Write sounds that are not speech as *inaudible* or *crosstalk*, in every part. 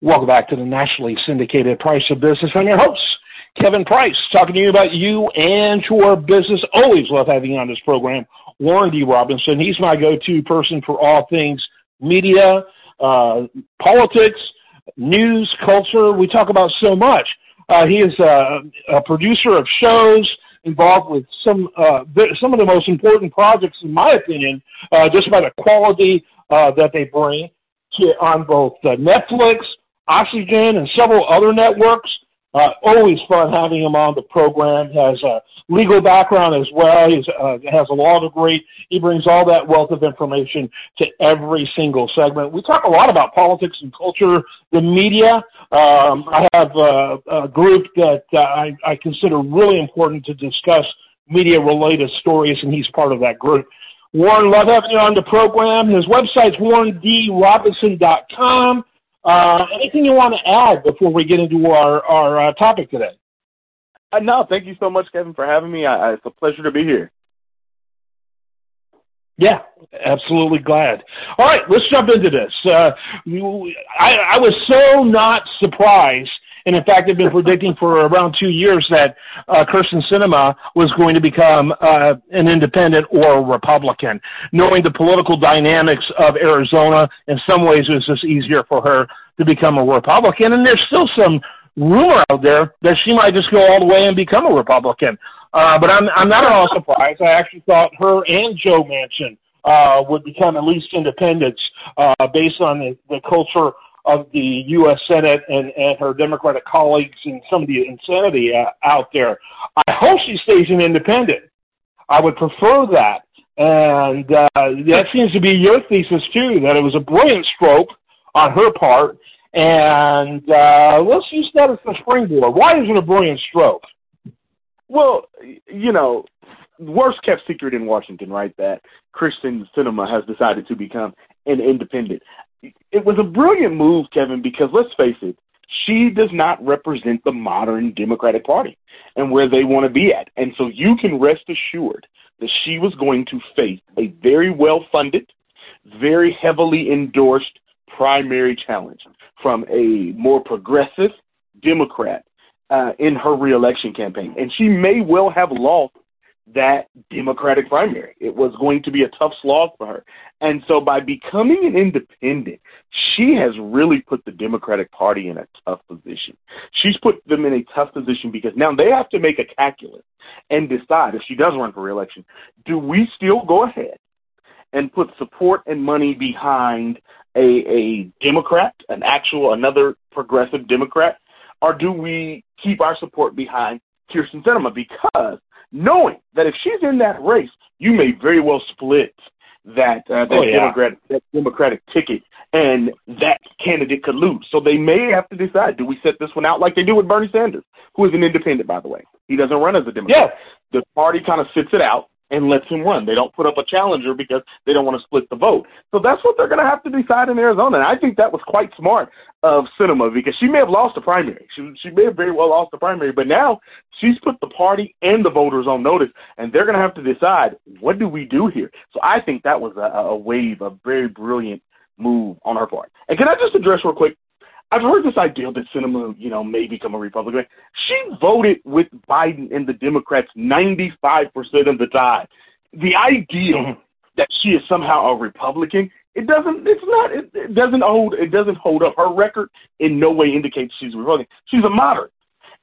Welcome back to the nationally syndicated Price of Business. I'm your host, Kevin Price, talking to you about you and your business. Always love having you on this program. Warren D. Robinson, he's my go-to person for all things media, uh, politics, news, culture. We talk about so much. Uh, he is a, a, producer of shows involved with some uh, some of the most important projects, in my opinion, uh, just by the quality uh, that they bring to, on both uh, Netflix, Oxygen, and several other networks. Uh, always fun having him on the program. Has a legal background as well. He uh, has a law degree. He brings all that wealth of information to every single segment. We talk a lot about politics and culture, the media. Um, I have a, a group that uh, I, I consider really important to discuss media-related stories, and he's part of that group. Warren, love having you on the program. His website's warrendrobinson.com. Uh, anything you want to add before we get into our, our uh, topic today? Uh, no, thank you so much, Kevin, for having me. I, I, it's a pleasure to be here. Yeah, absolutely glad. All right, let's jump into this. Uh, I, I was so not surprised and in fact, they've been predicting for around two years that uh, Kyrsten Sinema was going to become uh, an independent or a Republican. Knowing the political dynamics of Arizona, in some ways, it was just easier for her to become a Republican. And there's still some rumor out there that she might just go all the way and become a Republican. Uh, but I'm I'm not at all surprised. I actually thought her and Joe Manchin uh, would become at least independents uh, based on the, the culture of the U.S. Senate and, and her Democratic colleagues and some of the insanity uh, out there. I hope she stays an independent. I would prefer that. And uh, that seems to be your thesis, too, that it was a brilliant stroke on her part. And uh, let's use that as the springboard. Why is it a brilliant stroke? Well, you know, worst kept secret in Washington, right? That Kyrsten Sinema has decided to become an independent it was a brilliant move, Kevin, because let's face it, she does not represent the modern Democratic Party and where they want to be at. And so you can rest assured that she was going to face a very well funded, very heavily endorsed primary challenge from a more progressive Democrat uh, in her reelection campaign. And she may well have lost that Democratic primary. It was going to be a tough slog for her. And so by becoming an independent, she has really put the Democratic Party in a tough position. She's put them in a tough position because now they have to make a calculus and decide if she does run for reelection, do we still go ahead and put support and money behind a, a Democrat, an actual, another progressive Democrat, or do we keep our support behind Kyrsten Sinema? Because knowing that if she's in that race, you may very well split that uh, that, oh, yeah. Democratic, that Democratic ticket, and that candidate could lose. So they may have to decide: do we set this one out like they do with Bernie Sanders, who is an independent, by the way? He doesn't run as a Democrat. Yeah. The party kind of sits it out, and lets him run. They don't put up a challenger because they don't want to split the vote. So that's what they're going to have to decide in Arizona. And I think that was quite smart of Sinema because she may have lost the primary. She, she may have very well lost the primary, but now she's put the party and the voters on notice, and they're going to have to decide what do we do here. So I think that was a, a wave, a very brilliant move on her part. And can I just address real quick I've heard this idea that Sinema, you know, may become a Republican. She voted with Biden and the Democrats 95% of the time. The idea mm-hmm. that she is somehow a Republican, it doesn't, it's not, it, it doesn't hold, it doesn't hold up. Her record in no way indicates she's a Republican. She's a moderate.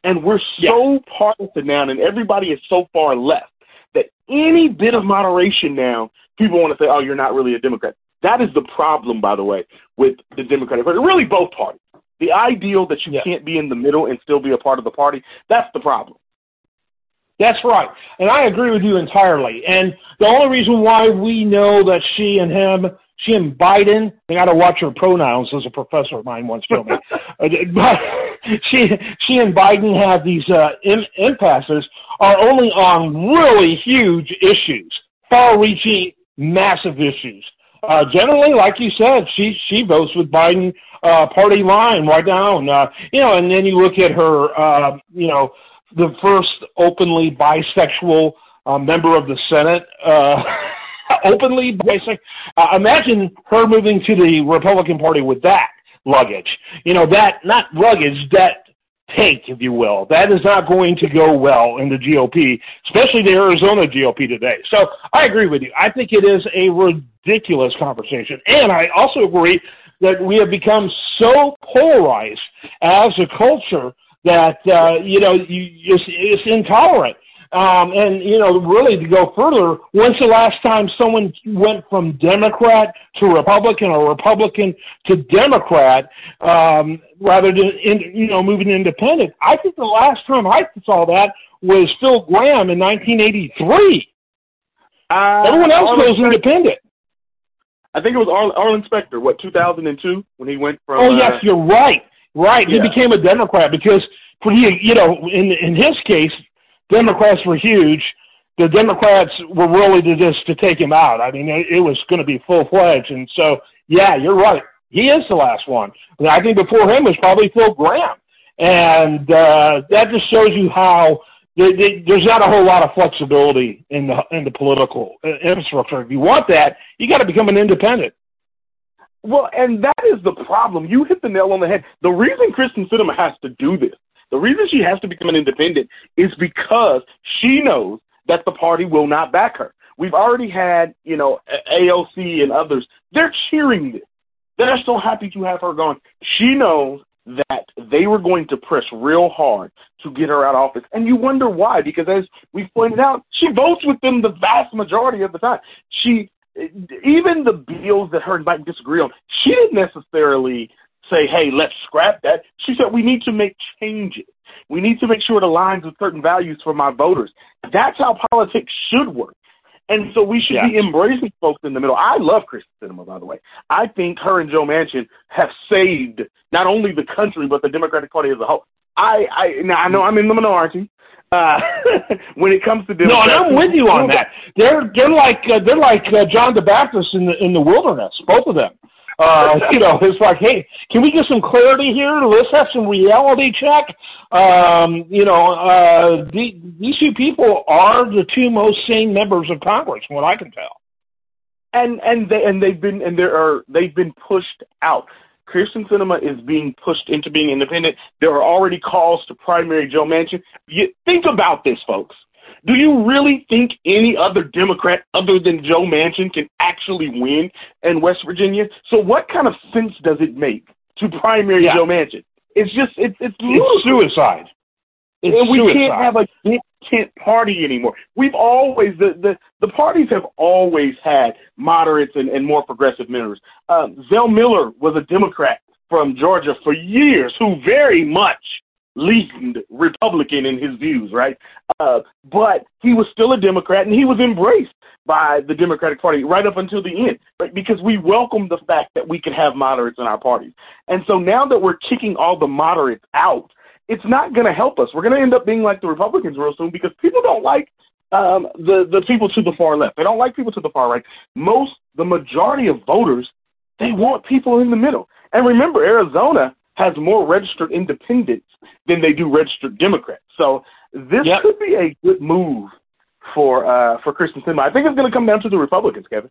And we're so yeah. partisan now, and everybody is so far left that any bit of moderation now, people want to say, oh, you're not really a Democrat. That is the problem, by the way, with the Democratic Party. Really, both parties. The ideal that you yeah. can't be in the middle and still be a part of the party, that's the problem. That's right. And I agree with you entirely. And the only reason why we know that she and him, she and Biden, I got to watch her pronouns as a professor of mine once told me. *laughs* Uh, but *laughs* she, she and Biden have these uh, impasses are only on really huge issues, far reaching, massive issues. Uh, generally, like you said, she she votes with Biden uh, party line right down. Uh, you know, and then you look at her, uh, you know, the first openly bisexual uh, member of the Senate. Uh, *laughs* openly bisexual. Uh, imagine her moving to the Republican Party with that. luggage. You know, that, not luggage, that take, if you will. That is not going to go well in the GOP, especially the Arizona GOP today. So I agree with you. I think it is a ridiculous conversation. And I also agree that we have become so polarized as a culture that, uh, you know, you, it's, it's intolerant. Um, and you know, really to go further, when's the last time someone went from Democrat to Republican or Republican to Democrat um, rather than in, you know moving independent? I think the last time I saw that was Phil Gramm in 1983. Uh, Everyone else Arlen goes independent. I think it was Arlen, Arlen Specter, what 2002 when he went from. Oh yes, uh, you're right. Right, yeah. he became a Democrat because for he, you know, in in his case, Democrats were huge. The Democrats were really to just to take him out. I mean, it, it was going to be full fledged, and so yeah, you're right. He is the last one. I think before him was probably Phil Gramm, and uh, that just shows you how there, there, there's not a whole lot of flexibility in the in the political uh, infrastructure. If you want that, you got to become an independent. Well, and that is the problem. You hit the nail on the head. The reason Kyrsten Sinema has to do this the reason she has to become an independent is because she knows that the party will not back her. We've already had, you know, AOC and others. They're cheering this. They're so happy to have her gone. She knows that they were going to press real hard to get her out of office. And you wonder why, because as we pointed out, she votes with them the vast majority of the time. She even the bills that her and Biden disagree on, she didn't necessarily say, hey, let's scrap that. She said, we need to make changes. We need to make sure it aligns with certain values for my voters. That's how politics should work. And so we should be embracing folks in the middle. I love Kyrsten Sinema, by the way. I think her and Joe Manchin have saved not only the country but the Democratic Party as a whole. I I now I know I'm in the minority uh, *laughs* when it comes to Democrats. No, and I'm with you on that. They're they're like uh, they're like uh, John the Baptist in the in the wilderness, both of them. Uh, *laughs* you know, it's like, hey, can we get some clarity here? Let's have some reality check. Um, you know, uh, the, these two people are the two most sane members of Congress, from what I can tell. And and they and they've been and there are they've been pushed out. Kyrsten Sinema is being pushed into being independent. There are already calls to primary Joe Manchin. You, think about this, folks. Do you really think any other Democrat other than Joe Manchin can actually win in West Virginia? So what kind of sense does it make to primary yeah. Joe Manchin? It's just it's it's, it's suicide. It's and we suicide. can't have a tent party anymore. We've always the, the the parties have always had moderates and, and more progressive members. Um, Zell Miller was a Democrat from Georgia for years, who very much leaned Republican in his views, right? Uh, but he was still a Democrat, and he was embraced by the Democratic Party right up until the end, right? Because we welcomed the fact that we could have moderates in our parties. And so now that we're kicking all the moderates out, it's not going to help us. We're going to end up being like the Republicans real soon because people don't like um, the the people to the far left. They don't like people to the far right. Most, the majority of voters, they want people in the middle. And remember, Arizona has more registered independents than they do registered Democrats. So this yep. could be a good move for uh, for Kyrsten Sinema. I think it's going to come down to the Republicans, Kevin.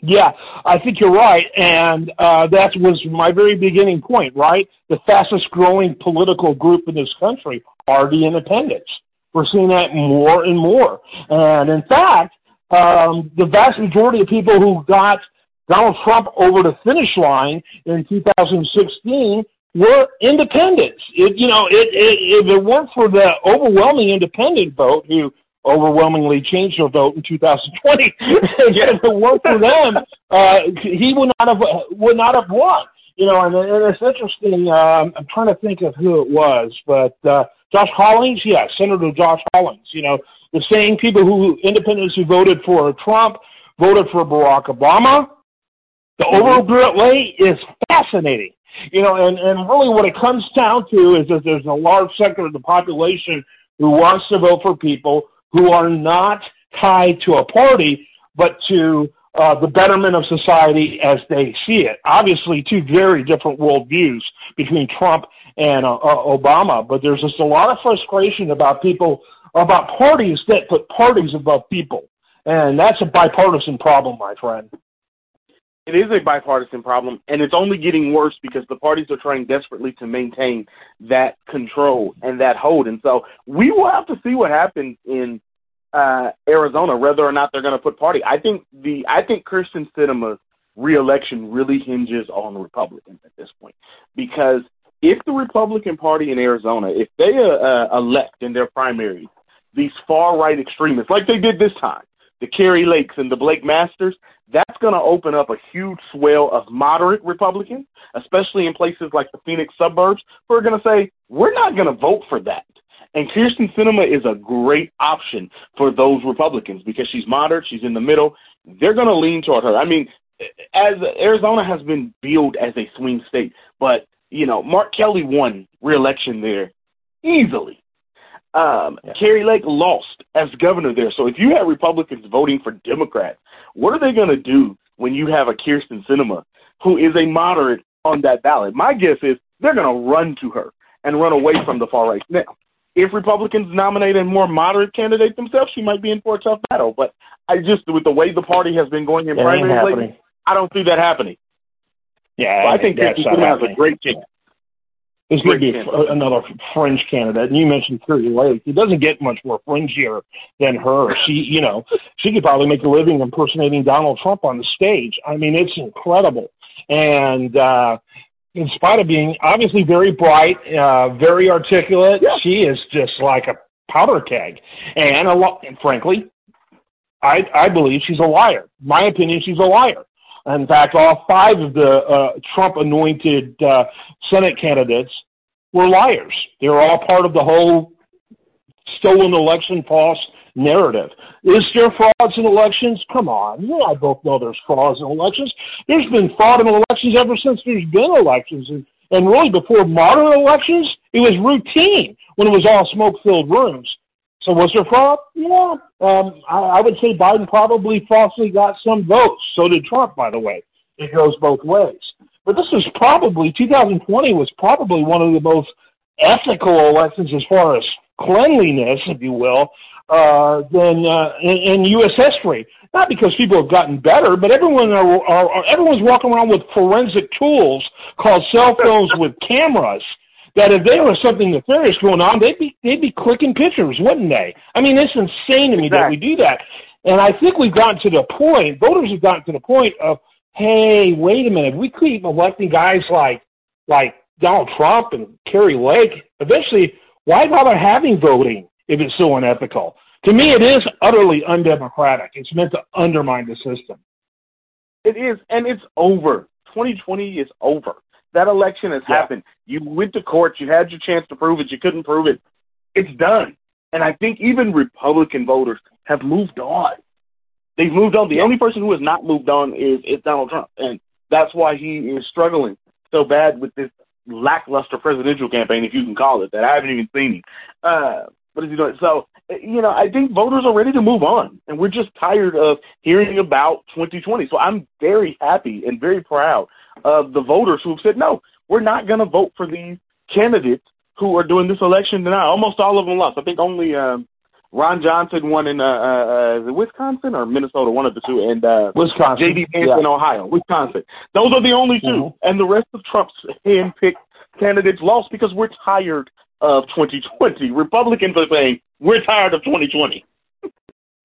Yeah, I think you're right, and uh, that was my very beginning point. Right, the fastest growing political group in this country are the independents. We're seeing that more and more, and in fact, um, the vast majority of people who got Donald Trump over the finish line in 2016 were independents. It, you know, it, it, if it weren't for the overwhelming independent vote, who overwhelmingly changed their vote in 2020, *laughs* if it weren't for them, uh, he would not have would not have won. You know, and, and it's interesting. Um, I'm trying to think of who it was, but uh, Josh Hawley, yeah, Senator Josh Hollings. You know, the same people who independents who voted for Trump voted for Barack Obama the overlay is fascinating. You know, and, and really what it comes down to is that there's a large sector of the population who wants to vote for people who are not tied to a party, but to uh, the betterment of society as they see it. Obviously, two very different worldviews between Trump and uh, uh, Obama, but there's just a lot of frustration about people, about parties that put parties above people. And that's a bipartisan problem, my friend. It is a bipartisan problem, and it's only getting worse because the parties are trying desperately to maintain that control and that hold. And so we will have to see what happens in uh, Arizona, whether or not they're going to put party. I think the I think Kyrsten Sinema's reelection really hinges on Republicans at this point because if the Republican Party in Arizona, if they uh, uh, elect in their primaries these far right extremists like they did this time, the Kari Lakes and the Blake Masters, that's going to open up a huge swell of moderate Republicans, especially in places like the Phoenix suburbs, who are going to say, we're not going to vote for that. And Kyrsten Sinema is a great option for those Republicans because she's moderate, she's in the middle. They're going to lean toward her. I mean, as Arizona has been billed as a swing state, but you know, Mark Kelly won re-election there easily. Um, yeah. Kari Lake lost as governor there. So if you have Republicans voting for Democrats, what are they going to do when you have a Kyrsten Sinema who is a moderate on that ballot? My guess is they're going to run to her and run away from the far right. Now, if Republicans nominate a more moderate candidate themselves, she might be in for a tough battle. But I just, with the way the party has been going in primaries lately, I don't see that happening. Yeah, I think Kyrsten Sinema has a great chance. There's going to be a, another fringe candidate, and you mentioned Kari Lake. He doesn't get much more fringier than her. She, you know, she could probably make a living impersonating Donald Trump on the stage. I mean, it's incredible. And uh, in spite of being obviously very bright, uh, very articulate, yeah. she is just like a powder keg. And a lot, frankly, I I believe she's a liar. My opinion, she's a liar. In fact, all five of the uh, Trump anointed uh, Senate candidates were liars. They were all part of the whole stolen election false narrative. Is there frauds in elections? Come on. You and I both know there's frauds in elections. There's been fraud in elections ever since there's been elections. And, and really, before modern elections, it was routine when it was all smoke filled rooms. So was there fraud? Yeah. Um, I, I would say Biden probably falsely got some votes. So did Trump, by the way. It goes both ways. But this is probably 2020 was probably one of the most ethical elections as far as cleanliness, if you will, uh, than uh, in, in U.S. history. Not because people have gotten better, but everyone are, are, are everyone's walking around with forensic tools called cell phones with cameras that if there was something nefarious going on, they'd be they'd be clicking pictures, wouldn't they? I mean, it's insane to me exactly. that we do that. And I think we've gotten to the point, voters have gotten to the point of, hey, wait a minute, we keep electing guys like like Donald Trump and Kari Lake. Eventually, why bother having voting if it's so unethical? To me, it is utterly undemocratic. It's meant to undermine the system. It is, and it's over. 2020 is over. That election has yeah. happened. You went to court. You had your chance to prove it. You couldn't prove it. It's done. And I think even Republican voters have moved on. They've moved on. The only person who has not moved on is, is Donald Trump. And that's why he is struggling so bad with this lackluster presidential campaign, if you can call it that. I haven't even seen him. Uh, what is he doing? So, you know, I think voters are ready to move on. And we're just tired of hearing about 2020. So I'm very happy and very proud of the voters who have said, no, we're not going to vote for these candidates who are doing this election tonight. Almost all of them lost. I think only um, Ron Johnson won in uh, uh, uh Wisconsin or Minnesota, one of the two, and uh, Wisconsin, J.D. Vance yeah. in Ohio, Wisconsin. Those are the only 2 mm-hmm. and the rest of Trump's hand-picked candidates lost because we're tired of 2020. Republicans are saying we're tired of 2020.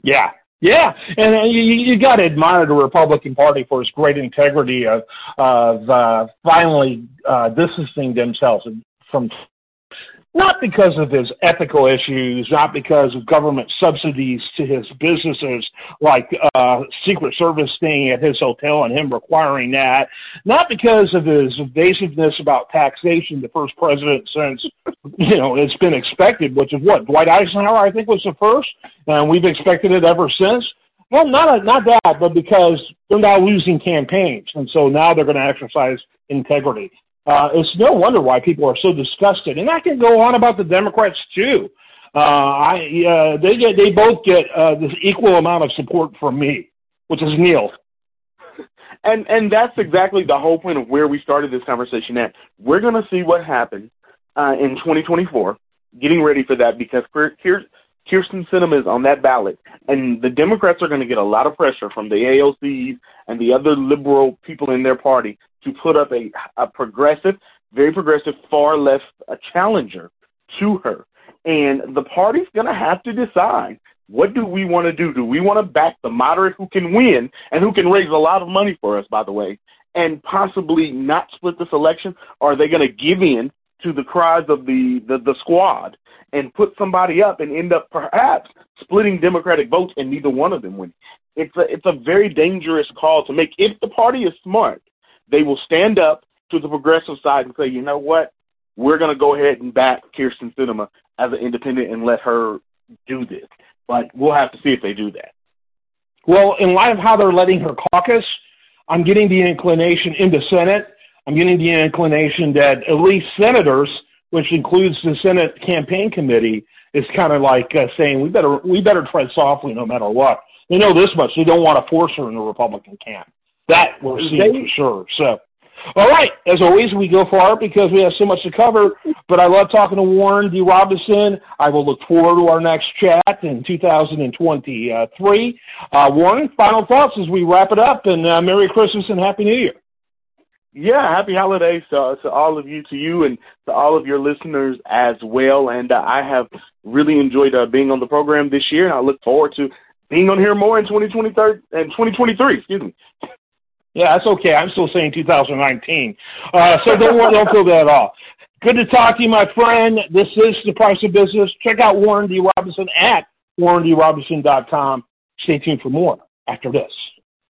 yeah, yeah, and uh, you, you got to admire the Republican Party for its great integrity of of uh, finally uh, distancing themselves from not because of his ethical issues, not because of government subsidies to his businesses, like uh, Secret Service staying at his hotel and him requiring that, not because of his evasiveness about taxation, the first president since you know it's been expected, which is what Dwight Eisenhower I think was the first, and we've expected it ever since. Well, not not that, but because they're now losing campaigns, and so now they're going to exercise integrity. Uh, it's no wonder why people are so disgusted, and I can go on about the Democrats too. Uh, I uh, they get they both get uh, this equal amount of support from me, which is Neil. *laughs* And and that's exactly the whole point of where we started this conversation at. We're going to see what happens uh, in 2024. Getting ready for that because here's Kyrsten Sinema is on that ballot, and the Democrats are going to get a lot of pressure from the AOCs and the other liberal people in their party to put up a, a progressive, very progressive, far left challenger to her. And the party's going to have to decide what do we want to do? Do we want to back the moderate who can win and who can raise a lot of money for us, by the way, and possibly not split this election? Or are they going to give in to the cries of the, the, the squad and put somebody up and end up perhaps splitting Democratic votes and neither one of them win? It's a, it's a very dangerous call to make. If the party is smart, they will stand up to the progressive side and say, you know what? We're going to go ahead and back Kyrsten Sinema as an independent and let her do this. But we'll have to see if they do that. Well, in light of how they're letting her caucus, I'm getting the inclination in the Senate. I'm getting the inclination that at least senators, which includes the Senate campaign committee, is kind of like uh, saying we better we better tread softly no matter what. They know this much; they don't want to force her in the Republican camp. That we're seeing for sure. So all right. As always, we go far because we have so much to cover, but I love talking to Warren D. Robinson. I will look forward to our next chat in 2023. Uh, Warren, final thoughts as we wrap it up, and uh, Merry Christmas and Happy New Year. Yeah, happy holidays to, to all of you, to you, and to all of your listeners as well. And uh, I have really enjoyed uh, being on the program this year, and I look forward to being on here more in 2023 and 2023. Excuse me. Yeah, that's okay. I'm still saying 2019. Uh, so don't don't feel that at all. Good to talk to you, my friend. This is The Price of Business. Check out Warren D. Robinson at warrendrobinson.com. Stay tuned for more after this.